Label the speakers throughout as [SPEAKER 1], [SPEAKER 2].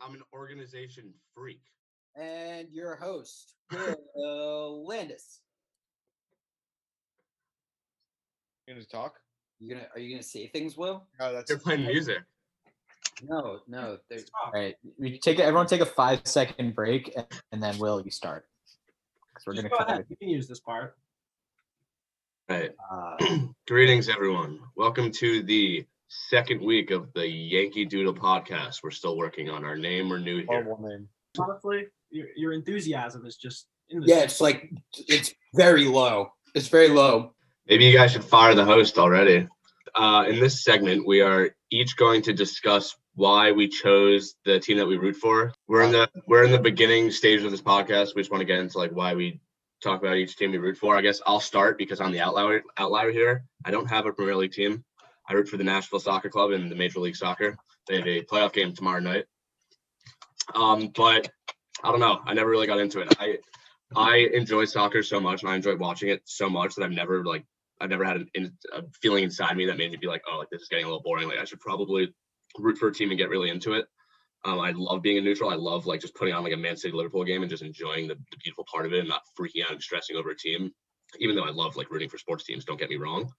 [SPEAKER 1] I'm an organization freak.
[SPEAKER 2] And your host, Will Landis.
[SPEAKER 3] You gonna talk?
[SPEAKER 2] You gonna are you gonna say things, Will?
[SPEAKER 3] No, that's
[SPEAKER 1] They're playing music.
[SPEAKER 2] No, no. There's
[SPEAKER 4] All right, we take it. Everyone take a five second break, and, and then Will, you start. Because we're
[SPEAKER 5] Just
[SPEAKER 4] gonna
[SPEAKER 5] go
[SPEAKER 4] cut
[SPEAKER 5] ahead. You can use this part.
[SPEAKER 1] Right.
[SPEAKER 2] uh,
[SPEAKER 1] Greetings, everyone. Welcome to the second week of the Yankee Doodle podcast. We're still working on our name. We're new here.
[SPEAKER 3] horrible name.
[SPEAKER 5] Honestly, your, your enthusiasm is just in the
[SPEAKER 2] yeah, it's like it's very low. It's very low.
[SPEAKER 1] Maybe you guys should fire the host already. Uh, in this segment, we are each going to discuss why we chose the team that we root for. We're in the we're in the beginning stage of this podcast. We just want to get into like why we talk about each team we root for. I guess I'll start because I'm the outlier outlier here. I don't have a Premier League team. I root for the Nashville Soccer Club in the Major League Soccer. They have a playoff game tomorrow night. Um, but I don't know. I never really got into it. I I enjoy soccer so much and I enjoy watching it so much that I've never like I've never had an, a feeling inside me that made me be like, oh, like this is getting a little boring. Like I should probably root for a team and get really into it. Um, I love being a neutral. I love like just putting on like a Man City Liverpool game and just enjoying the, the beautiful part of it and not freaking out and stressing over a team. Even though I love like rooting for sports teams, don't get me wrong.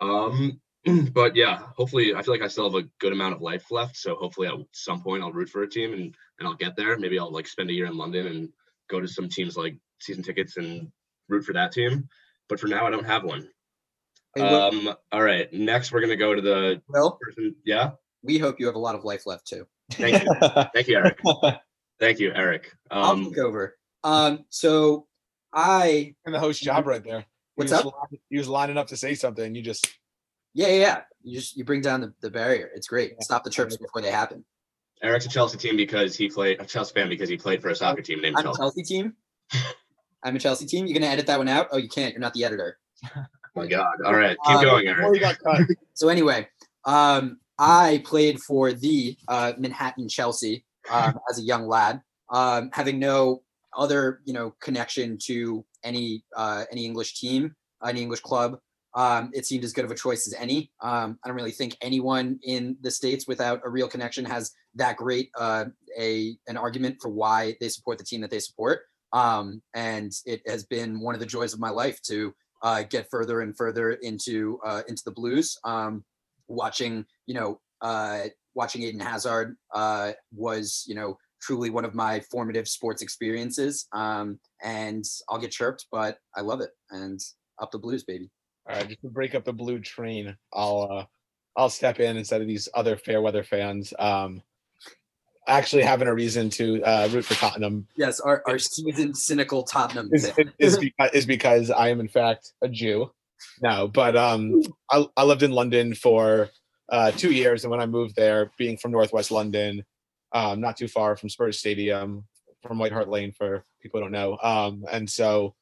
[SPEAKER 1] Um, but yeah, hopefully I feel like I still have a good amount of life left. So hopefully at some point I'll root for a team and and I'll get there. Maybe I'll like spend a year in London and go to some teams like season tickets and root for that team. But for now I don't have one. Um, all right. Next, we're gonna go to the
[SPEAKER 2] well,
[SPEAKER 1] person. Yeah.
[SPEAKER 2] we hope you have a lot of life left too.
[SPEAKER 1] Thank you. Thank you, Eric. Thank you, Eric.
[SPEAKER 2] I'll
[SPEAKER 1] Um,
[SPEAKER 2] take over. Um, so I
[SPEAKER 3] And the host job right there.
[SPEAKER 2] What's
[SPEAKER 3] he
[SPEAKER 2] up?
[SPEAKER 3] li- He was lining up to say something. You just
[SPEAKER 2] yeah, yeah, yeah. You just you bring down the, the barrier. It's great.
[SPEAKER 3] Yeah.
[SPEAKER 2] Stop the trips before they happen.
[SPEAKER 1] Eric's a Chelsea team because he played a Chelsea fan because he played for a soccer team named
[SPEAKER 2] I'm a
[SPEAKER 1] Chelsea.
[SPEAKER 2] Chelsea team. I'm a Chelsea team. You're gonna edit that one out? Oh, you can't. You're not the editor.
[SPEAKER 1] Oh my God. All right, keep
[SPEAKER 2] Um,
[SPEAKER 1] going, Eric.
[SPEAKER 3] got cut.
[SPEAKER 2] So anyway, um, I played for the uh, Manhattan Chelsea um, as a young lad, um, having no other you know connection to any uh, any English team, any English club. Um, it seemed as good of a choice as any. Um, I don't really think anyone in the states without a real connection has that great uh, a an argument for why they support the team that they support. Um, and it has been one of the joys of my life to uh, get further and further into uh, into the Blues. Um, watching, you know, uh, watching Eden Hazard uh, was, you know, truly one of my formative sports experiences. Um, and I'll get chirped, but I love it. And up the Blues, baby.
[SPEAKER 3] All right, just to break up the blue train, I'll uh I'll step in instead of these other fair weather fans. Um actually having a reason to uh root for Tottenham
[SPEAKER 2] Yes, our, our seasoned cynical Tottenham.
[SPEAKER 3] is, is, because, is because I am in fact a Jew. No, but um, I, I lived in London for uh, two years, and when I moved there, being from Northwest London, um, not too far from Spurs Stadium, from White Hart Lane, for people who don't know, um, and so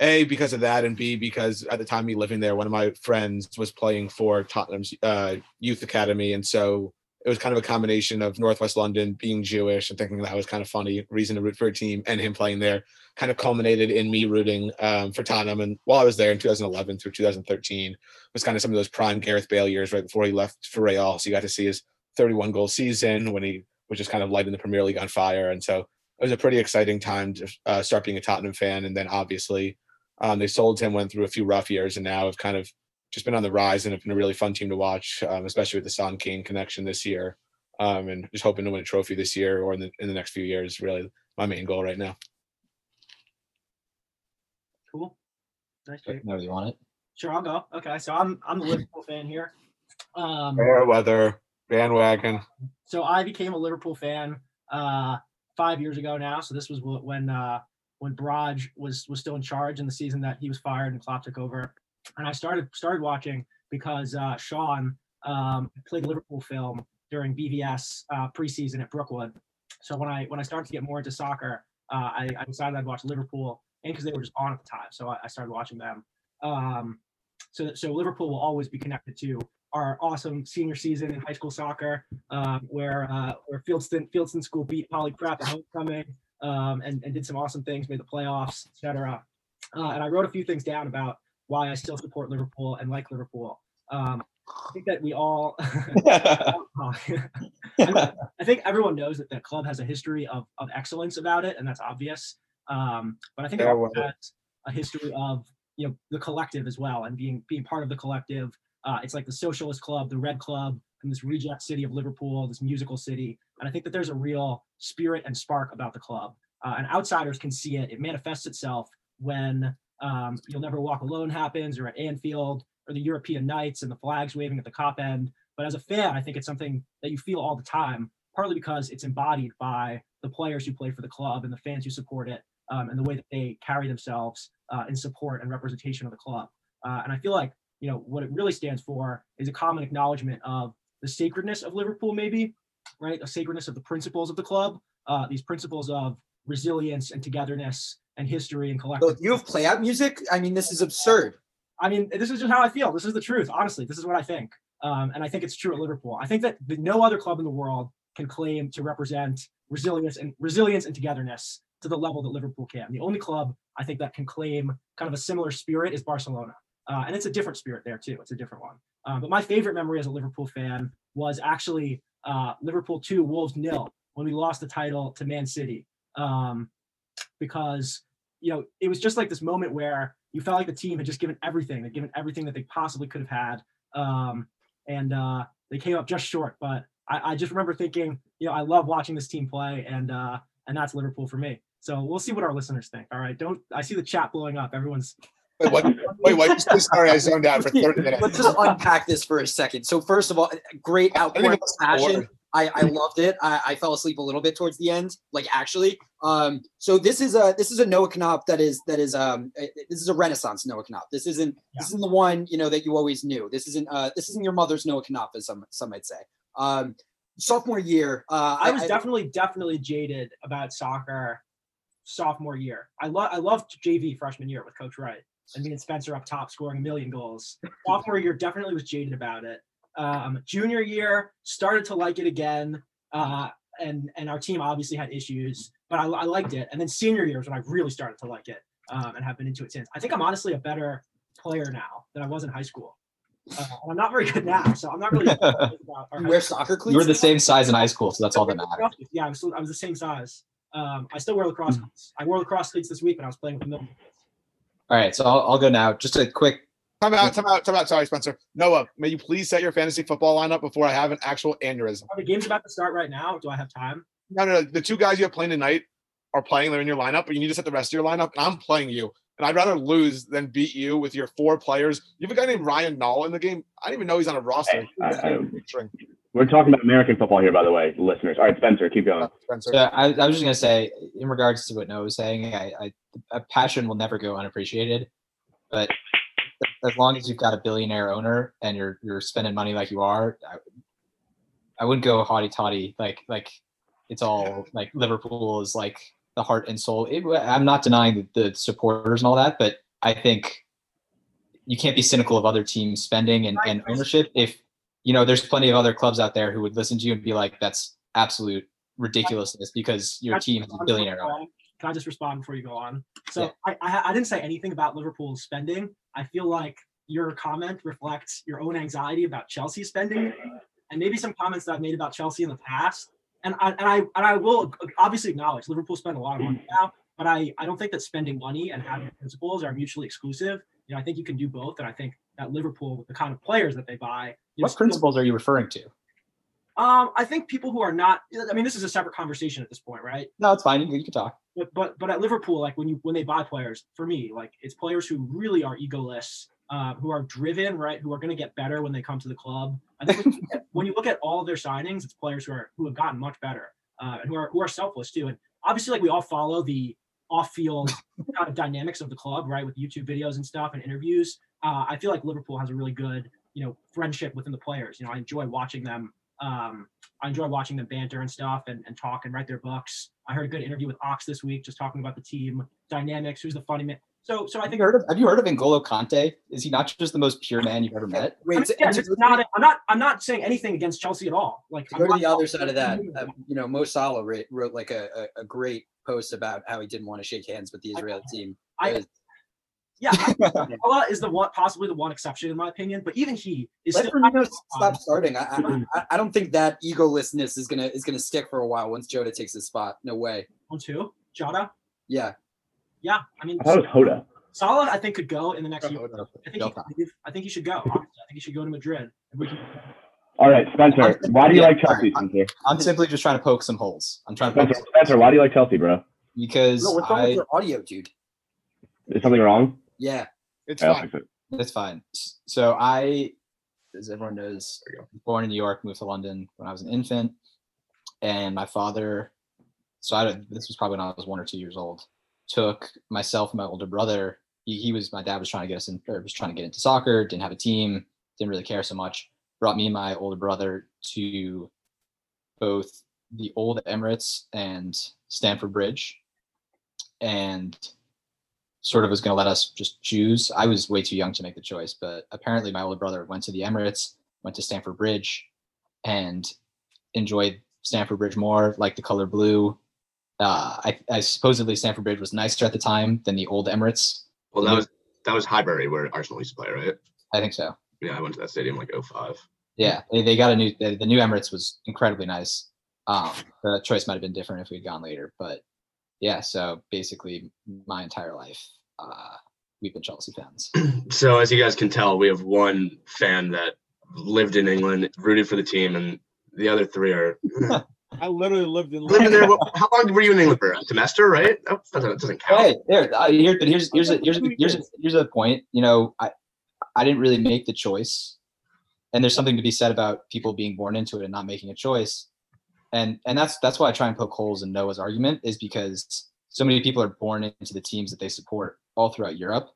[SPEAKER 3] a because of that, and b because at the time me living there, one of my friends was playing for Tottenham's uh, youth academy, and so it was kind of a combination of Northwest London being Jewish and thinking that was kind of funny reason to root for a team, and him playing there kind of culminated in me rooting um, for Tottenham. And while I was there in 2011 through 2013, was kind of some of those prime Gareth Bale years right before he left for Real. So you got to see his 31 goal season when he was just kind of lighting the Premier League on fire. And so it was a pretty exciting time to uh, start being a Tottenham fan. And then obviously um, they sold him, went through a few rough years, and now have kind of just been on the rise and have been a really fun team to watch, um, especially with the Son Kane connection this year. Um, and just hoping to win a trophy this year or in the in the next few years. Really, my main goal right now.
[SPEAKER 5] cool. Nice. Jake.
[SPEAKER 4] No, you want it?
[SPEAKER 5] Sure, I'll go. Okay, so I'm I'm a Liverpool fan here. Um,
[SPEAKER 3] Fair weather bandwagon.
[SPEAKER 5] so I became a Liverpool fan uh, five years ago now. So this was when uh, when Braj was was still in charge in the season that he was fired and Klopp took over. And I started started watching because uh, Sean um, played Liverpool film during BVS uh, preseason at Brookwood. So when I when I started to get more into soccer, uh, I, I decided I'd watch Liverpool, and because they were just on at the time, so I, I started watching them. Um, so so Liverpool will always be connected to our awesome senior season in high school soccer, um, where uh, where Fieldston Fieldston School beat Polycrap at homecoming um, and, and did some awesome things, made the playoffs, etc. Uh, and I wrote a few things down about why I still support Liverpool and like Liverpool. Um, I think that we all. I think everyone knows that the club has a history of, of excellence about it, and that's obvious. Um, but I think it
[SPEAKER 3] Yeah, well-
[SPEAKER 5] has a history of you know the collective as well, and being being part of the collective. Uh, it's like the Socialist Club, the Red Club, this reject city of Liverpool, this musical city. And I think that there's a real spirit and spark about the club, uh, and outsiders can see it. It manifests itself when um, "You'll Never Walk Alone" happens, or at Anfield, or the European Nights, and the flags waving at the Kop end. But as a fan, I think it's something that you feel all the time, partly because it's embodied by the players who play for the club and the fans who support it, um, and the way that they carry themselves uh, in support and representation of the club. Uh, and I feel like you know what it really stands for is a common acknowledgement of the sacredness of Liverpool, maybe, right? The sacredness of the principles of the club, uh, these principles of resilience and togetherness and history and collective.
[SPEAKER 2] you have play out music? I mean, this is absurd.
[SPEAKER 5] I mean, this is just how I feel. This is the truth. Honestly, this is what I think. Um, and I think it's true at Liverpool. I think that the, no other club in the world can claim to represent resilience and resilience and togetherness to the level that Liverpool can. The only club I think that can claim kind of a similar spirit is Barcelona. Uh, and it's a different spirit there too. It's a different one. Uh, but my favorite memory as a Liverpool fan was actually uh, Liverpool 2, Wolves nil, when we lost the title to Man City. Um, because, you know, it was just like this moment where you felt like the team had just given everything. They'd given everything that they possibly could have had. Um, and uh, they came up just short. But I, I just remember thinking, you know, I love watching this team play, and uh, and that's Liverpool for me. So we'll see what our listeners think. All right, don't I see the chat blowing up? Everyone's
[SPEAKER 3] Wait, what? Wait, what? Sorry, I zoned out for 30 minutes.
[SPEAKER 2] Let's just unpack this for a second. So first of all, great
[SPEAKER 3] I
[SPEAKER 2] outpouring of passion. I, I loved it. I, I fell asleep a little bit towards the end, like actually. Um, so this is a this is a Noah Knopf that is that is um uh, this is a Renaissance Noah Knopf. This isn't this isn't the one you know that you always knew. This isn't uh this isn't your mother's Noah Knopf, as some some might say. Um, sophomore year, uh,
[SPEAKER 5] I was definitely definitely jaded about soccer sophomore year. I love I loved JV freshman year with Coach Wright and me and Spencer up top scoring a million goals. Sophomore year definitely was jaded about it. Um, junior year started to like it again, uh, and and our team obviously had issues, but I, I liked it. And then senior year is when I really started to like it um, and have been into it since. I think I'm honestly a better player now than I was in high school. Uh, I'm not very good now, so I'm not really. about
[SPEAKER 2] you wear
[SPEAKER 5] school
[SPEAKER 2] soccer cleats.
[SPEAKER 4] You were the same size in high school, so that's all that matters.
[SPEAKER 5] yeah, I was, still, I was the same size. Um, I still wear lacrosse
[SPEAKER 4] Mm.
[SPEAKER 5] cleats. I wore lacrosse cleats this week, but I was playing with the Milton.
[SPEAKER 4] All right, so I'll, I'll go now. Just a quick.
[SPEAKER 3] Time out, time out, time out. Sorry, Spencer. Noah, may you please set your fantasy football lineup before I have an actual aneurysm?
[SPEAKER 5] Are the games about to start right now? Do I have time?
[SPEAKER 3] No, no, no. The two guys you have playing tonight are playing. They're in your lineup, but you need to set the rest of your lineup. And I'm playing you. And I'd rather lose than beat you with your four players. You have a guy named Ryan Nall in the game. I don't even know he's on a roster.
[SPEAKER 6] Hey, I- I-
[SPEAKER 3] String.
[SPEAKER 6] We're talking about American football here, by the way, listeners. All right, Spencer, keep going.
[SPEAKER 3] Oh, Spencer.
[SPEAKER 4] So I, I was just gonna say, in regards to what Noah was saying, I, I a passion will never go unappreciated, but as long as you've got a billionaire owner and you're you're spending money like you are, I, I wouldn't go haughty toddy like like it's all like Liverpool is like the heart and soul. It, I'm not denying the, the supporters and all that, but I think you can't be cynical of other teams spending and, and ownership if you know there's plenty of other clubs out there who would listen to you and be like that's absolute ridiculousness because your team is a billionaire.
[SPEAKER 5] Can I just respond before you go on? So
[SPEAKER 4] Yeah.
[SPEAKER 5] I, I I didn't say anything about Liverpool's spending. I feel like your comment reflects your own anxiety about Chelsea spending, and maybe some comments that I've made about Chelsea in the past. And I and I and I will obviously acknowledge Liverpool spend a lot of money now, but I I don't think that spending money and having principles are mutually exclusive. You know, I think you can do both, and I think that Liverpool, with the kind of players that they buy,
[SPEAKER 4] What principles are you referring to?
[SPEAKER 5] Um, I think people who are not. I mean, this is a separate conversation at this point, right?
[SPEAKER 4] No, it's fine. You, you can talk.
[SPEAKER 5] but but but at Liverpool, like when you when they buy players, for me, like it's players who really are egoless, uh, who are driven, right? Who are going to get better when they come to the club. I think when you, look at, when you look at all their signings, it's players who are who have gotten much better uh, and who are who are selfless too. And obviously, like we all follow the off-field kind of dynamics of the club, right? With YouTube videos and stuff and interviews. Uh, I feel like Liverpool has a really good, you know, friendship within the players. You know, I enjoy watching them. Um, I enjoy watching them banter and stuff and, and talk and write their books. I heard a good interview with Ox this week, just talking about the team dynamics. Who's the funny man? So, so I
[SPEAKER 4] Have
[SPEAKER 5] think
[SPEAKER 4] you heard of Have you heard of N'Golo Kanté? Is he not just the most pure man you've ever met?
[SPEAKER 5] I
[SPEAKER 2] Wait,
[SPEAKER 5] mean,
[SPEAKER 2] so-
[SPEAKER 5] yes, it's not. I'm not. I'm not saying anything against Chelsea at all. Like
[SPEAKER 2] to
[SPEAKER 5] I'm
[SPEAKER 2] go to the other side of that, um, you know, Mo Salah wrote, wrote like a, a, a great post about how he didn't want to shake hands with the Israeli team.
[SPEAKER 5] I-
[SPEAKER 2] because
[SPEAKER 5] Yeah, Salah is the one, possibly the one exception in my opinion. But even he is
[SPEAKER 2] Let
[SPEAKER 5] still.
[SPEAKER 2] Firmino stop starting. I, I, I- I don't think that egolessness is gonna is gonna stick for a while once Jota takes his spot. No way.
[SPEAKER 5] One, two, Jota.
[SPEAKER 2] Yeah.
[SPEAKER 5] Yeah, I mean,
[SPEAKER 6] I thought it was Hoda.
[SPEAKER 5] Salah, I think could go in the next year. I think, he,
[SPEAKER 4] Jota.
[SPEAKER 5] I think he should go. Honestly. I think he should go to Madrid. If we can,
[SPEAKER 6] All right, Spencer. Why do you
[SPEAKER 4] Yeah,
[SPEAKER 6] like Chelsea, Spencer?
[SPEAKER 4] I'm simply just trying to poke some holes. I'm trying to poke
[SPEAKER 6] Spencer, Spencer, why do you like Chelsea, bro?
[SPEAKER 4] because
[SPEAKER 2] Bro, what's wrong with your audio, dude?
[SPEAKER 6] Is something wrong?
[SPEAKER 2] Yeah.
[SPEAKER 3] It's
[SPEAKER 6] I'll
[SPEAKER 3] fine.
[SPEAKER 4] It's fine. So I, as everyone knows, born in New York, moved to London when I was an infant, and my father. So I don't- this was probably when I was one or two years old. Took myself and my older brother. He, he was my dad was trying to get us in, or was trying to get into soccer. Didn't have a team. Didn't really care so much. Brought me and my older brother to both the old Emirates and Stamford Bridge, and sort of was going to let us just choose. I was way too young to make the choice, but apparently my older brother went to the Emirates, went to Stamford Bridge, and enjoyed Stamford Bridge more, like the color blue. Uh, I, I supposedly Stamford Bridge was nicer at the time than the old Emirates.
[SPEAKER 1] Well, that was that was Highbury where Arsenal used to play, right?
[SPEAKER 4] I think so.
[SPEAKER 1] Yeah, I went to that stadium like 05.
[SPEAKER 4] Yeah, they, they got a new the, the new Emirates was incredibly nice. Um, the choice might have been different if we'd gone later, but yeah. So basically, my entire life, uh, we've been Chelsea fans.
[SPEAKER 1] So as you guys can tell, we have one fan that lived in England, rooted for the team, and the other three are
[SPEAKER 3] I literally lived in.
[SPEAKER 1] living there. How long were you in England for? A semester, right? That doesn't, that doesn't count.
[SPEAKER 4] Hey, there, uh, here, but here's here's a, here's a, here's a, here's a point. You know, I I didn't really make the choice, and there's something to be said about people being born into it and not making a choice, and and that's that's why I try and poke holes in Noah's argument is because so many people are born into the teams that they support all throughout Europe,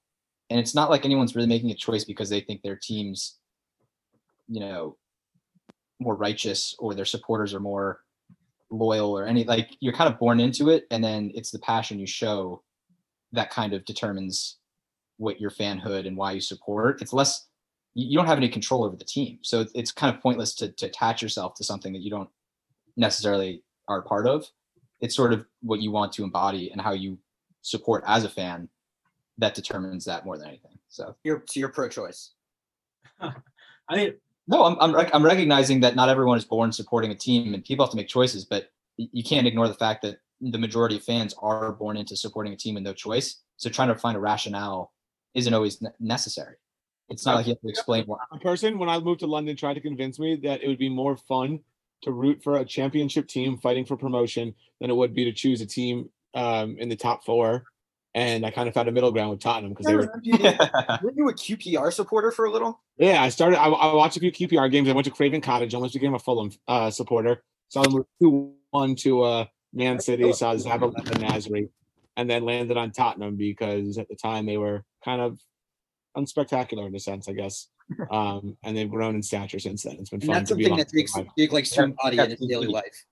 [SPEAKER 4] and it's not like anyone's really making a choice because they think their teams, you know, more righteous or their supporters are more loyal or any like you're kind of born into it. And then it's the passion you show that kind of determines what your fanhood and why you support. It's less you don't have any control over the team. So it's- kind of pointless to, to attach yourself to something that you don't necessarily are part of it's sort of what you want to embody and how you support as a fan that determines that more than anything so
[SPEAKER 2] You're so you're pro-choice.
[SPEAKER 5] I mean,
[SPEAKER 4] no, I'm I'm, rec- I'm recognizing that not everyone is born supporting a team, and people have to make choices. But you can't ignore the fact that the majority of fans are born into supporting a team with no choice. So trying to find a rationale isn't always ne- necessary. It's not like you have to explain why.
[SPEAKER 3] a person when I moved to London tried to convince me that it would be more fun to root for a championship team fighting for promotion than it would be to choose a team um, in the top four. And I kind of found a middle ground with Tottenham because they were.
[SPEAKER 2] Weren't you a QPR supporter for a little?
[SPEAKER 3] Yeah, I started. I, I watched a few QPR games. I went to Craven Cottage. Almost became a Fulham uh, supporter. Saw them two one to uh, Man City. Saw Zabaleta Nasri, and then landed on Tottenham because at the time they were kind of unspectacular in a sense, I guess. Um, and they've grown in stature since then. It's been
[SPEAKER 2] And
[SPEAKER 3] fun
[SPEAKER 2] that's
[SPEAKER 3] to be
[SPEAKER 2] something
[SPEAKER 3] along
[SPEAKER 2] that
[SPEAKER 3] for the
[SPEAKER 2] takes
[SPEAKER 3] ride.
[SPEAKER 2] Jake likes to
[SPEAKER 4] Yeah,
[SPEAKER 2] embody
[SPEAKER 4] yeah,
[SPEAKER 2] in his daily life.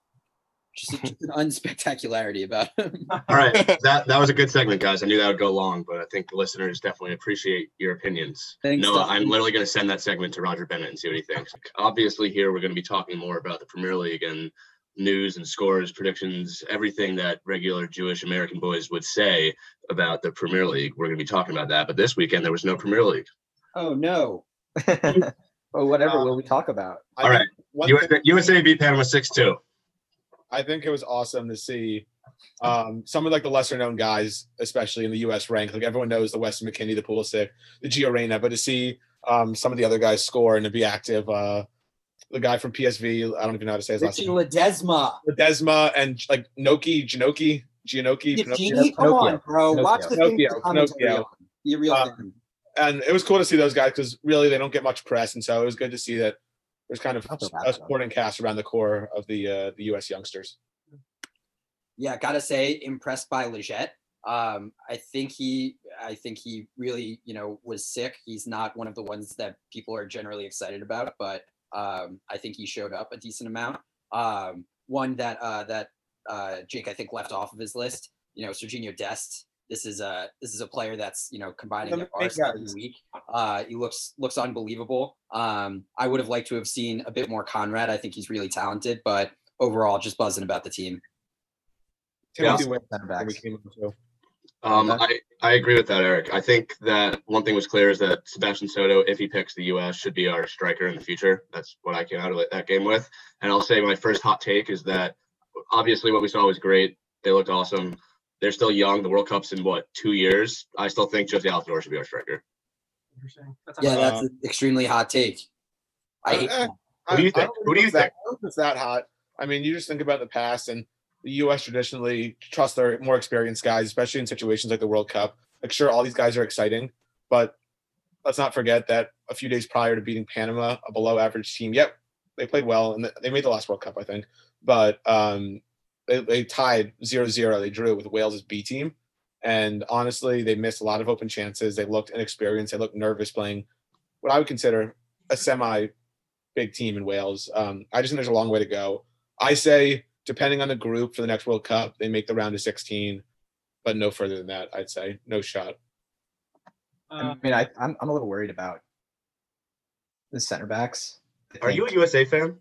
[SPEAKER 2] Just, just an unspectacularity about him.
[SPEAKER 1] All right, that that was a good segment, guys. I knew that would go long, but I think the listeners definitely appreciate your opinions.
[SPEAKER 2] Thanks,
[SPEAKER 1] Noah,
[SPEAKER 2] Dustin.
[SPEAKER 1] I'm literally going to send that segment to Roger Bennett and see what he thinks. Obviously, here we're going to be talking more about the Premier League and news and scores, predictions, everything that regular Jewish American boys would say about the Premier League. We're going to be talking about that. But this weekend there was no Premier League.
[SPEAKER 2] Oh no.
[SPEAKER 4] Well, whatever
[SPEAKER 3] Uh,
[SPEAKER 4] will we talk about?
[SPEAKER 3] I
[SPEAKER 1] All
[SPEAKER 3] think
[SPEAKER 1] USA,
[SPEAKER 3] thing-
[SPEAKER 1] USA beat Panama six two.
[SPEAKER 3] I think it was awesome to see um, some of like the lesser known guys, especially in the U.S. rank. Like everyone knows the Weston McKennie, the Pulisic, the Gio Reyna, but to see um, some of the other guys score and to be active. Uh, the guy from PSV, I don't even know how to say his last
[SPEAKER 2] Richie
[SPEAKER 3] name.
[SPEAKER 2] Ledezma.
[SPEAKER 3] Desma and like Noki, Janoki, Gianoki.
[SPEAKER 2] Yeah, come on, bro. Watch the thing
[SPEAKER 3] Pinocchio,
[SPEAKER 2] with commentary
[SPEAKER 3] Pinocchio.
[SPEAKER 2] on. Be a real fan.
[SPEAKER 3] And it was cool to see those guys because really they don't get much press, and so it was good to see that there's kind of
[SPEAKER 4] Not so bad,
[SPEAKER 3] a supporting cast around the core of the uh, the U.S. youngsters.
[SPEAKER 2] Yeah, gotta say, impressed by Lletget. Um, I think he, I think he really, you know, was sick. He's not one of the ones that people are generally excited about, but um, I think he showed up a decent amount. Um, one that uh, that uh, Jake, I think, left off of his list. You know, Serginho Dest. This is a this is a player that's you know combining
[SPEAKER 3] The
[SPEAKER 2] at Arsenal every week. Uh, he looks looks unbelievable. Um, I would have liked to have seen a bit more Conrad. I think he's really talented, but overall, just buzzing about the team.
[SPEAKER 1] Yeah.
[SPEAKER 3] Wayne,
[SPEAKER 4] Center backs.
[SPEAKER 3] came up to.
[SPEAKER 1] Um, I, I agree with that, Eric. I think that one thing was clear is that Sebastian Soto, if he picks the U.S., should be our striker in the future. That's what I came out of that game with. And I'll say my first hot take is that obviously what we saw was great. They looked awesome. They're still young. The World Cup's in what two years? I still think Jozy Altidore should be our striker.
[SPEAKER 5] Interesting. That's
[SPEAKER 2] Yeah,
[SPEAKER 5] a-
[SPEAKER 2] that's an extremely hot take. I hate
[SPEAKER 3] Uh,
[SPEAKER 1] Who do you
[SPEAKER 3] I- I
[SPEAKER 1] think?
[SPEAKER 3] don't
[SPEAKER 1] Who do you think?
[SPEAKER 3] Think it's that hot. I mean, you just think about the past, and the U.S. traditionally trust their more experienced guys, especially in situations like the World Cup. Like, sure, all these guys are exciting, but let's not forget that a few days prior to beating Panama, a below-average team, yep, they played well and they made the last World Cup, I think, but um, they, they tied 0-0. They drew it with Wales' B team, and honestly, they missed a lot of open chances. They looked inexperienced. They looked nervous playing what I would consider a semi big team in Wales. Um, I just think there's a long way to go. I say, depending on the group for the next World Cup, they make the round of 16, but no further than that. I'd say no shot.
[SPEAKER 5] uh,
[SPEAKER 4] I mean, I, I'm I'm a little worried about the center backs.
[SPEAKER 1] Are you a USA fan?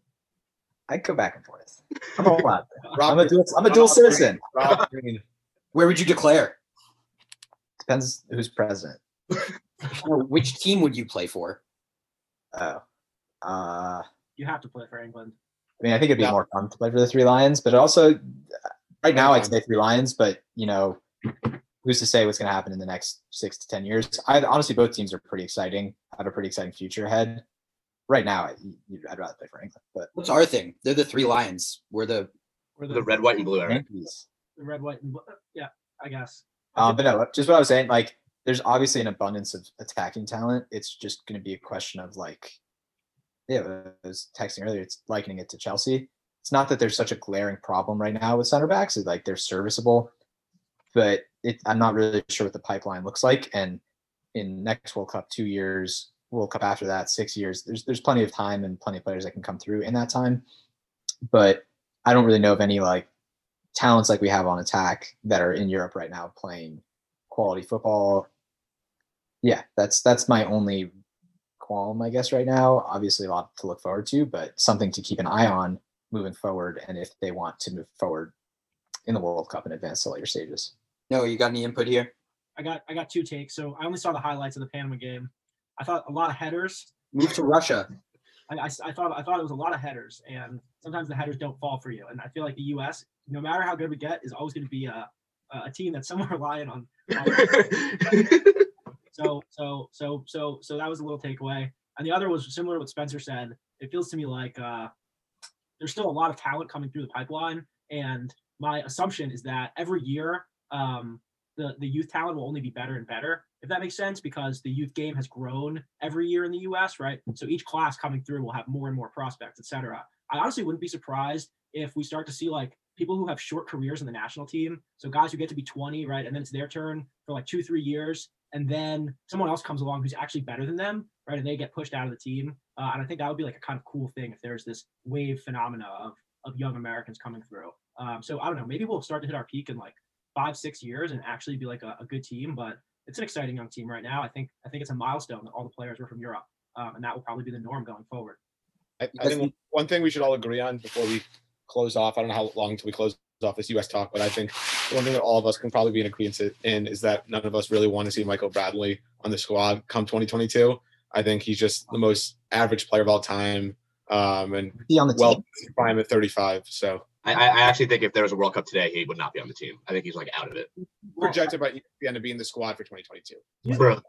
[SPEAKER 4] I go back and forth. I'm a lot.
[SPEAKER 3] Rob,
[SPEAKER 4] I'm a dual. I'm a dual citizen.
[SPEAKER 3] Rob Green.
[SPEAKER 2] Where would you declare?
[SPEAKER 4] Depends who's president.
[SPEAKER 2] Which team would you play for?
[SPEAKER 4] Oh, uh,
[SPEAKER 5] you have to play for England.
[SPEAKER 4] I mean, I think it'd be
[SPEAKER 3] Yeah.
[SPEAKER 4] more fun to play for the three lions, but also right now I'd say three lions, but you know, who's to say what's going to happen in the next six to ten years? I honestly, both teams are pretty exciting. Have a pretty exciting future ahead. Right now, I, i'd rather play for England, but
[SPEAKER 2] What's our thing? They're the three lions. We're the
[SPEAKER 5] Or the,
[SPEAKER 1] The red, white, and blue, Eric.
[SPEAKER 4] Yankees.
[SPEAKER 5] the red, white, and blue. Yeah, I guess.
[SPEAKER 4] Um, but no, just what I was saying, like, there's obviously an abundance of attacking talent. It's just going to be a question of like, yeah, I was texting earlier. It's likening it to Chelsea. It's not that there's such a glaring problem right now with center backs. It's like they're serviceable, but it, I'm not really sure what the pipeline looks like. And in next World Cup, two years, World Cup after that, six years. There's there's plenty of time and plenty of players that can come through in that time. But I don't really know of any like talents like we have on attack that are in Europe right now playing quality football. Yeah, that's that's my only qualm, I guess, right now. Obviously, a lot to look forward to, but something to keep an eye on moving forward. And if they want to move forward in the World Cup and advance to later stages.
[SPEAKER 2] no. You got any input here?
[SPEAKER 5] I got I got two takes. So I only saw the highlights of the Panama game. I thought a lot of headers.
[SPEAKER 2] Move to Russia.
[SPEAKER 5] I, I, I thought I thought it was a lot of headers, and sometimes the headers don't fall for you. And I feel like the U.S., no matter how good we get, is always going to be a a team that's somewhat reliant on. on so so so so so that was a little takeaway. And the other was similar to what Spencer said. It feels to me like uh, there's still a lot of talent coming through the pipeline, and my assumption is that every year um, the the youth talent will only be better and better. If that makes sense, because the youth game has grown every year in the U.S. Right, so each class coming through will have more and more prospects, etc. I honestly wouldn't be surprised if we start to see like people who have short careers in the national team. So guys who get to be 20, right, and then it's their turn for like two, three years, and then someone else comes along who's actually better than them, right, and they get pushed out of the team. Uh, and I think that would be like a kind of cool thing if there's this wave phenomena of of young Americans coming through. Um, so I don't know, maybe we'll start to hit our peak in like five, six years and actually be like a, a good team. But it's an exciting young team right now. I think I think it's a milestone that all the players were from Europe, um, and that will probably be the norm going forward.
[SPEAKER 3] I, I think one- one thing we should all agree on before we close off. I don't know how long until we close off this U.S. talk, but I think the one thing that all of us can probably be in agreement in is that none of us really want to see Michael Bradley on the squad come 2022. I think he's just the most average player of all time, um, and
[SPEAKER 4] Be on the
[SPEAKER 3] well,
[SPEAKER 4] team.
[SPEAKER 3] prime at 35. So
[SPEAKER 1] I, I I actually think if there was a World Cup today, he would not be on the team. I think he's like out of it.
[SPEAKER 3] projected by ESPN to be in the squad for 2022.
[SPEAKER 1] Bro.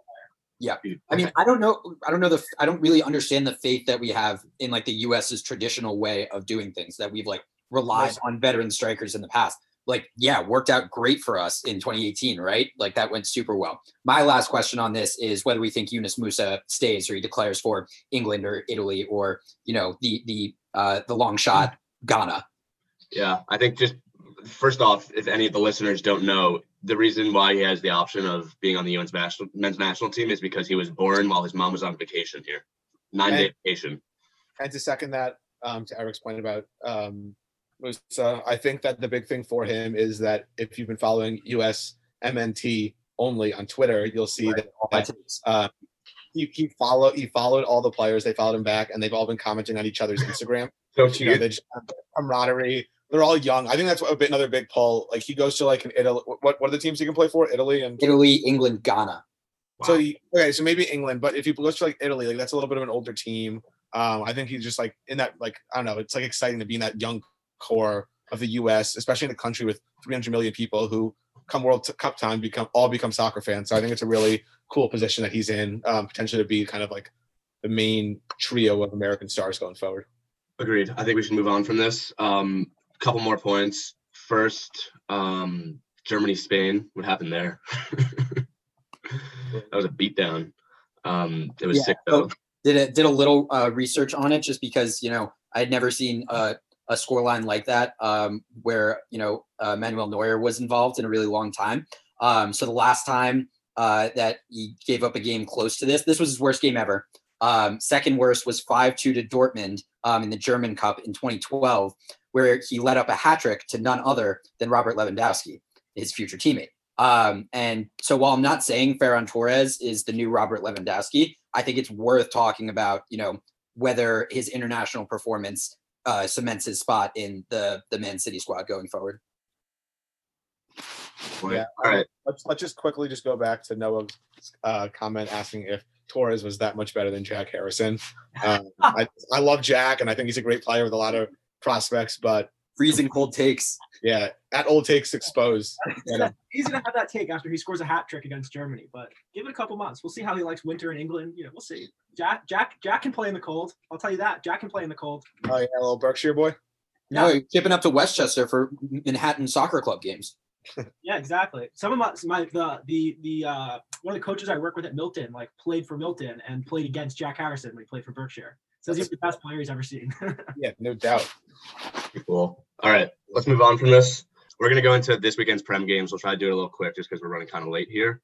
[SPEAKER 2] Yeah. I mean, I don't know. I don't know the. I don't really understand the faith that we have in like the U.S.'s traditional way of doing things. That we've like relied on veteran strikers in the past. Like, yeah, worked out great for us in 2018, right? Like that went super well. My last question on this is whether we think Yunus Musah stays or he declares for England or Italy or you know the the uh, the long shot Ghana.
[SPEAKER 1] Yeah, I think just first off, if any of the listeners don't know, the reason why he has the option of being on the UN's national, men's national team is because he was born while his mom was on vacation here, nine day vacation.
[SPEAKER 3] And to second that, um, to Eric's point about um, Musah, I think that the big thing for him is that if you've been following US MNT only on Twitter, you'll see that
[SPEAKER 2] All my
[SPEAKER 3] uh, he, he follow he followed all the players. They followed him back, and they've all been commenting on each other's Instagram.
[SPEAKER 1] So
[SPEAKER 3] you know, just camaraderie They're all young. I think that's a bit another big pull. Like he goes to like an Italy. What what are the teams he can play for? Italy and
[SPEAKER 2] Italy, England, Ghana.
[SPEAKER 3] so he, okay, so maybe England. But if he goes to like Italy, like that's a little bit of an older team. Um, I think he's just like in that like I don't know. It's like exciting to be in that young core of the U.S., especially in a country with 300 million people who come World Cup time become all become soccer fans. So I think it's a really cool position that he's in, um, potentially to be kind of like the main trio of American stars going forward.
[SPEAKER 1] Agreed. I think we should move on from this. Um, couple more points. First, um, Germany, Spain. What happened there? that was a beatdown. Um, it was
[SPEAKER 2] Yeah,
[SPEAKER 1] sick
[SPEAKER 2] so-
[SPEAKER 1] though.
[SPEAKER 2] Did a, did a little uh, research on it just because you know I had never seen a, a scoreline like that um, where you know uh, Manuel Neuer was involved in a really long time. Um, so the last time uh, that he gave up a game close to this, this was his worst game ever. Um, second worst was five two to Dortmund um, in the German Cup in 2012, where he led up a hat trick to none other than Robert Lewandowski, his future teammate. Um, and so while I'm not saying Ferran Torres is the new Robert Lewandowski, I think it's worth talking about, you know, whether his international performance uh, cements his spot in the the Man City squad going forward.
[SPEAKER 3] Yeah.
[SPEAKER 1] All right.
[SPEAKER 3] Let's let's just quickly just go back to Noah's uh, comment asking if Torres was that much better than Jack Harrison. Um, I, I love Jack, and I think he's a great player with a lot of prospects. But
[SPEAKER 2] Freezing cold takes.
[SPEAKER 3] yeah, at old takes exposed. You know,
[SPEAKER 5] He's gonna have that take after he scores a hat trick against Germany, but give it a couple months. We'll see how he likes winter in England. You know, we'll see. Jack, Jack, Jack can play in the cold. I'll tell you that. Jack can play in the cold.
[SPEAKER 3] oh yeah, little Berkshire boy.
[SPEAKER 2] No, you're shipping up to Westchester for Manhattan soccer club games.
[SPEAKER 5] Yeah, exactly. Some of my, my the the the uh, one of the coaches I work with at Milton like played for Milton and played against Jack Harrison when he played for Berkshire. Says he's the best player he's ever seen.
[SPEAKER 3] Yeah, no doubt.
[SPEAKER 1] Pretty Cool. All right. Let's move on from this. We're gonna go into this weekend's prem games. We'll try to do it a little quick just because we're running kind of late here.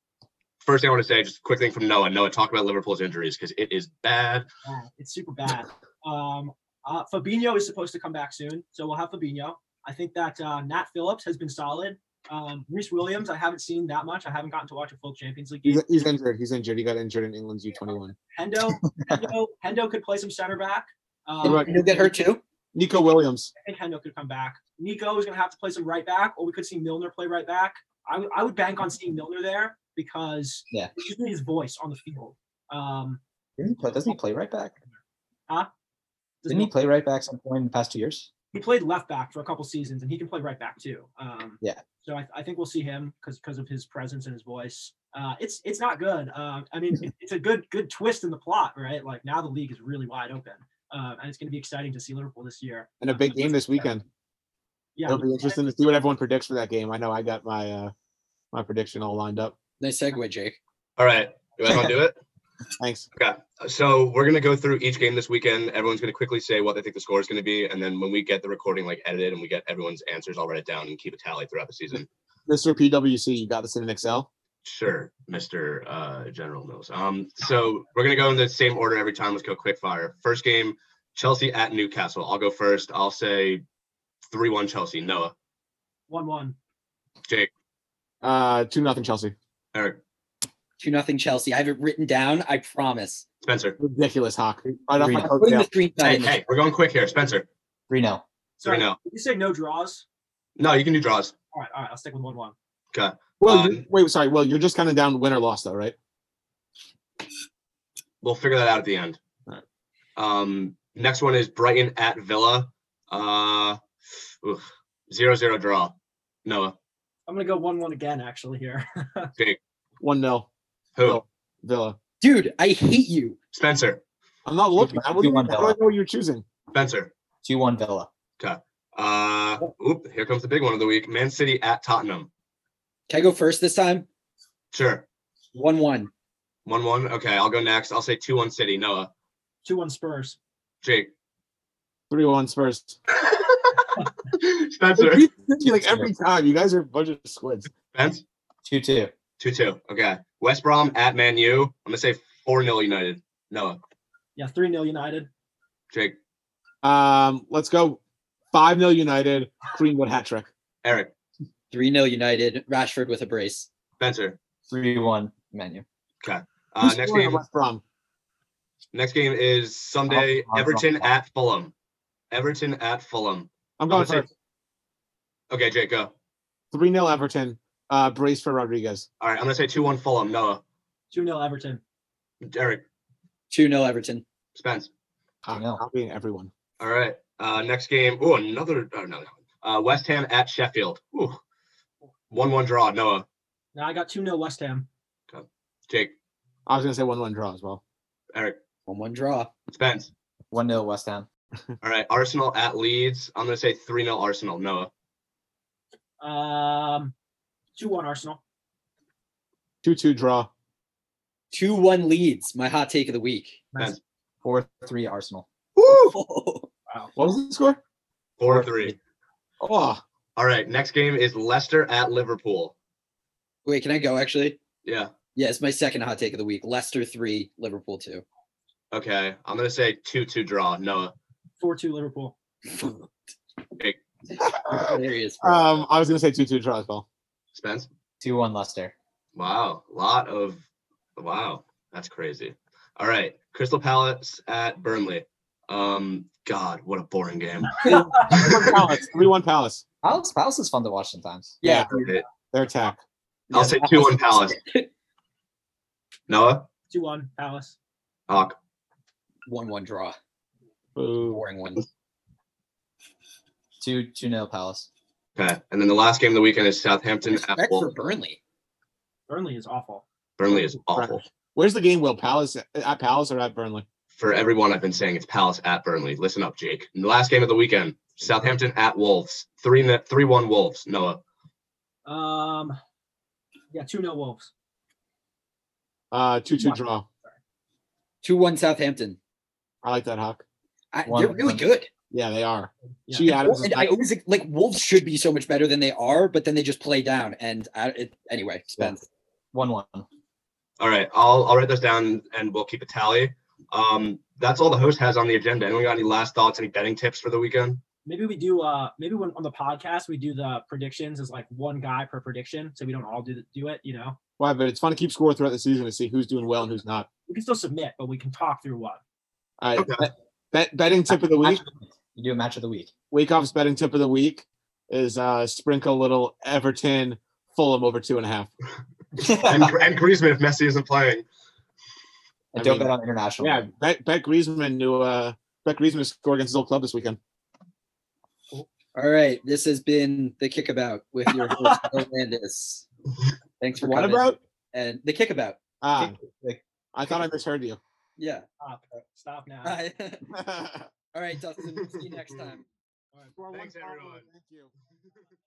[SPEAKER 1] First thing I want to say, just a quick thing from Noah. Noah, talk about Liverpool's injuries because it is bad.
[SPEAKER 5] Yeah, it's super bad. Um, uh, Fabinho is supposed to come back soon, so we'll have Fabinho. I think that uh, Nat Phillips has been solid. Um, Rhys Williams, I haven't seen that much. I haven't gotten to watch a full Champions League game.
[SPEAKER 3] He's, he's injured. He's injured. He got injured in England's U21.
[SPEAKER 5] Hendo, Hendo, Hendo could play some center back. Um,
[SPEAKER 3] Right.
[SPEAKER 2] He'll get hurt too.
[SPEAKER 3] Neco Williams.
[SPEAKER 5] I think Hendo could come back. Neco is going to have to play some right back, or we could see Milner play right back. I would- I would bank on seeing Milner there because
[SPEAKER 4] Yeah.
[SPEAKER 5] it's his voice on the field. Um,
[SPEAKER 4] Didn't he play, doesn't he play right back?
[SPEAKER 5] does
[SPEAKER 4] Didn't he play right back some point in the past two years?
[SPEAKER 5] he played left back for a couple seasons, and he can play right back too. Um,
[SPEAKER 4] Yeah.
[SPEAKER 5] So I, I think we'll see him because because of his presence and his voice. Uh, it's it's not good. Uh, I mean, it- it's a good good twist in the plot, right? Like now the league is really wide open, uh, and it's going to be exciting to see Liverpool this year.
[SPEAKER 3] And a big game this weekend.
[SPEAKER 5] Yeah,
[SPEAKER 3] It'll be interesting to see what everyone predicts for that game. I know I got my uh my prediction all lined up.
[SPEAKER 2] Nice segue, Jake.
[SPEAKER 1] All right. You guys want to do it?
[SPEAKER 3] Thanks.
[SPEAKER 1] Okay. So we're gonna go through each game this weekend. Everyone's gonna quickly say what they think the score is gonna be, and then when we get the recording like edited and we get everyone's answers, I'll write it down and keep a tally throughout the season.
[SPEAKER 3] Mr. PWC, you got this in an Excel.
[SPEAKER 1] Sure, Mr. Uh, General Mills. Um, so we're gonna go in the same order every time. Let's go quick fire. First game, Chelsea at Newcastle. I'll go first. I'll say three-one Chelsea. Noah,
[SPEAKER 5] one one.
[SPEAKER 1] Jake,
[SPEAKER 3] Uh, two nothing Chelsea.
[SPEAKER 1] Eric,
[SPEAKER 2] Two nothing Chelsea. I have it written down. I promise.
[SPEAKER 1] Spencer.
[SPEAKER 3] Ridiculous, Hawk. Right off my
[SPEAKER 4] nil.
[SPEAKER 2] I'm putting the
[SPEAKER 3] coattail.
[SPEAKER 1] Hey, hey, we're going quick here. Spencer.
[SPEAKER 4] 3 0.
[SPEAKER 5] Sorry,
[SPEAKER 1] 3-0.
[SPEAKER 5] did you say no draws?
[SPEAKER 1] No, you can do draws.
[SPEAKER 5] All right, all right. I'll stick with one one.
[SPEAKER 1] Okay.
[SPEAKER 3] Well,
[SPEAKER 1] Um,
[SPEAKER 3] wait, sorry. Well, you're just kind of down win or loss though, right?
[SPEAKER 1] We'll figure that out at the end.
[SPEAKER 3] Alright.
[SPEAKER 1] Um, next one is Brighton at Villa. Uh, oof, zero zero draw. Noah,
[SPEAKER 5] I'm gonna go one one again. Actually, here.
[SPEAKER 1] Jake,
[SPEAKER 3] One nil
[SPEAKER 1] who?
[SPEAKER 3] Villa. Villa.
[SPEAKER 2] Dude, I hate you.
[SPEAKER 1] Spencer,
[SPEAKER 3] I'm not looking. I, wouldn't, how do I
[SPEAKER 4] Villa.
[SPEAKER 3] know what you're choosing?
[SPEAKER 1] Spencer.
[SPEAKER 4] 2 1 Villa. Okay.
[SPEAKER 1] Uh, oop, here comes the big one of the week. Man City at Tottenham.
[SPEAKER 2] Can I go first this time?
[SPEAKER 1] Sure.
[SPEAKER 2] One one.
[SPEAKER 1] One one. Okay, I'll go next. I'll say two one City. Noah,
[SPEAKER 5] Two one Spurs.
[SPEAKER 1] Jake,
[SPEAKER 3] Three one Spurs.
[SPEAKER 1] Spencer,
[SPEAKER 3] like every time, you guys are a bunch of squids.
[SPEAKER 1] Spence.
[SPEAKER 4] 2 2.
[SPEAKER 1] Two two. Okay. West Brom at Man U. I'm gonna say four 0 United. Noah,
[SPEAKER 5] Yeah, three 0 United.
[SPEAKER 1] Jake,
[SPEAKER 3] Um, let's go. Five 0 United. Greenwood hat trick.
[SPEAKER 1] Eric,
[SPEAKER 2] 3 0 United. Rashford with a brace.
[SPEAKER 1] Spencer.
[SPEAKER 4] 3 1 Man U. Okay.
[SPEAKER 1] Uh,
[SPEAKER 3] Who's
[SPEAKER 1] next game.
[SPEAKER 3] West Brom.
[SPEAKER 1] Next game is Sunday.
[SPEAKER 4] Oh, oh,
[SPEAKER 1] Everton
[SPEAKER 4] oh.
[SPEAKER 1] at Fulham. Everton at Fulham.
[SPEAKER 3] I'm
[SPEAKER 1] I'm
[SPEAKER 3] going
[SPEAKER 1] gonna say
[SPEAKER 3] first.
[SPEAKER 1] Okay, Jake, go.
[SPEAKER 3] 3 0 Everton. Uh, brace for Rodriguez.
[SPEAKER 1] All right, I'm gonna say two one Fulham. Noah,
[SPEAKER 5] 2 0 Everton.
[SPEAKER 1] Derek,
[SPEAKER 2] 2 0 Everton.
[SPEAKER 1] Spence.
[SPEAKER 3] Cop-
[SPEAKER 4] 2-0.
[SPEAKER 3] Copying everyone.
[SPEAKER 1] All right. Uh, next game. Oh, another. Oh, no, no. Uh, West Ham at Sheffield. Ooh. One one draw. Noah,
[SPEAKER 5] Now I got 2 0 West Ham.
[SPEAKER 1] Jake,
[SPEAKER 3] I was going to say 1 1 draw as well.
[SPEAKER 1] Eric,
[SPEAKER 2] 1 1 draw.
[SPEAKER 1] Spence.
[SPEAKER 4] 1 0 West Ham.
[SPEAKER 1] All right. Arsenal at Leeds. I'm gonna say three 0 Arsenal. Noah.
[SPEAKER 5] Um, 2 1 Arsenal.
[SPEAKER 3] 2 2 draw.
[SPEAKER 2] 2 1 Leeds. My hot take of the week.
[SPEAKER 1] Spence.
[SPEAKER 4] 4 3 Arsenal.
[SPEAKER 3] Woo!
[SPEAKER 2] Oh,
[SPEAKER 3] What was the score?
[SPEAKER 1] Four three.
[SPEAKER 3] Oh,
[SPEAKER 1] All right. Next game is Leicester at Liverpool.
[SPEAKER 2] Wait, can I go actually?
[SPEAKER 1] Yeah.
[SPEAKER 2] Yeah, it's my second hot take of the week. Leicester 3, Liverpool 2.
[SPEAKER 1] Okay. I'm gonna say two two draw. Noah.
[SPEAKER 5] 4 2 Liverpool.
[SPEAKER 1] Jake.
[SPEAKER 2] Hilarious. bro.
[SPEAKER 3] um, I was going to say 2 2 draw as well.
[SPEAKER 1] Spence.
[SPEAKER 4] 2 1 Leicester.
[SPEAKER 1] Wow. A lot of. Wow. That's crazy. All right. Crystal Palace at Burnley. Um. God, what a boring game.
[SPEAKER 3] 3 1 Palace. 3 1 Palace.
[SPEAKER 4] Palace, Palace is fun to watch sometimes.
[SPEAKER 2] yeah,
[SPEAKER 3] Their attack.
[SPEAKER 1] I'll say two one Palace. Noah.
[SPEAKER 5] 2 1 Palace.
[SPEAKER 1] Hawk.
[SPEAKER 2] 1 1 draw.
[SPEAKER 3] Boo.
[SPEAKER 2] Boring one.
[SPEAKER 4] 2 2 0 Palace.
[SPEAKER 1] Okay. And then the last game of the weekend is Southampton at
[SPEAKER 2] Respect for
[SPEAKER 1] Wolves.
[SPEAKER 2] Burnley.
[SPEAKER 5] Burnley is awful.
[SPEAKER 1] Burnley is awful.
[SPEAKER 3] Where's the game, Will? Palace at Palace or at Burnley?
[SPEAKER 1] For everyone, I've been saying it's Palace at Burnley. Listen up, Jake. And the last game of the weekend, Southampton at Wolves. Three three one Wolves. Noah.
[SPEAKER 5] Um, yeah, 2 0 Wolves.
[SPEAKER 3] Uh, 2 2 draw.
[SPEAKER 2] 2 1 Southampton.
[SPEAKER 3] I like that, Hawk.
[SPEAKER 2] I,
[SPEAKER 4] One-
[SPEAKER 2] they're really
[SPEAKER 4] one-
[SPEAKER 2] good.
[SPEAKER 3] Yeah, they are.
[SPEAKER 5] Yeah.
[SPEAKER 3] Che Adams is
[SPEAKER 2] And I
[SPEAKER 3] back.
[SPEAKER 2] always like Wolves should be so much better than they are, but then they just play down. And I, it, anyway, Spence.
[SPEAKER 4] 1 1.
[SPEAKER 1] All right, I'll I'll write this down and we'll keep a tally. Um, that's all the host has on the agenda. Anyone got any last thoughts? Any betting tips for the weekend?
[SPEAKER 5] Maybe we do. Uh, maybe when on the podcast we do the predictions as like one guy per prediction, so we don't all do the, do it. You know,
[SPEAKER 3] Why? But it's fun to keep score throughout the season to see who's doing well and who's not.
[SPEAKER 5] we can still submit, but we can talk through one.
[SPEAKER 3] All right.
[SPEAKER 1] Okay.
[SPEAKER 3] bet- bet- betting tip of the week.
[SPEAKER 4] Match of the week. You do a match of the week.
[SPEAKER 3] Week off's betting tip of the week is uh sprinkle a little Everton Fulham over two and a half.
[SPEAKER 1] and, and Griezmann if Messi isn't playing.
[SPEAKER 3] I
[SPEAKER 4] And don't
[SPEAKER 3] mean,
[SPEAKER 4] bet on international.
[SPEAKER 3] Yeah, bet bet Griezmann to uh bet Griezmann to score against his old club this weekend.
[SPEAKER 2] All right, this has been the Kickabout with your host Will Landis. Thanks for watching.
[SPEAKER 3] What
[SPEAKER 2] coming.
[SPEAKER 3] about?
[SPEAKER 2] and the Kickabout.
[SPEAKER 3] Ah,
[SPEAKER 4] Like,
[SPEAKER 3] I thought I misheard you.
[SPEAKER 2] Yeah.
[SPEAKER 5] Stop, stop now.
[SPEAKER 2] All right, Dustin. See you next time.
[SPEAKER 5] All right, four, one,
[SPEAKER 1] Thanks,
[SPEAKER 5] follow.
[SPEAKER 1] everyone.
[SPEAKER 3] Thank you.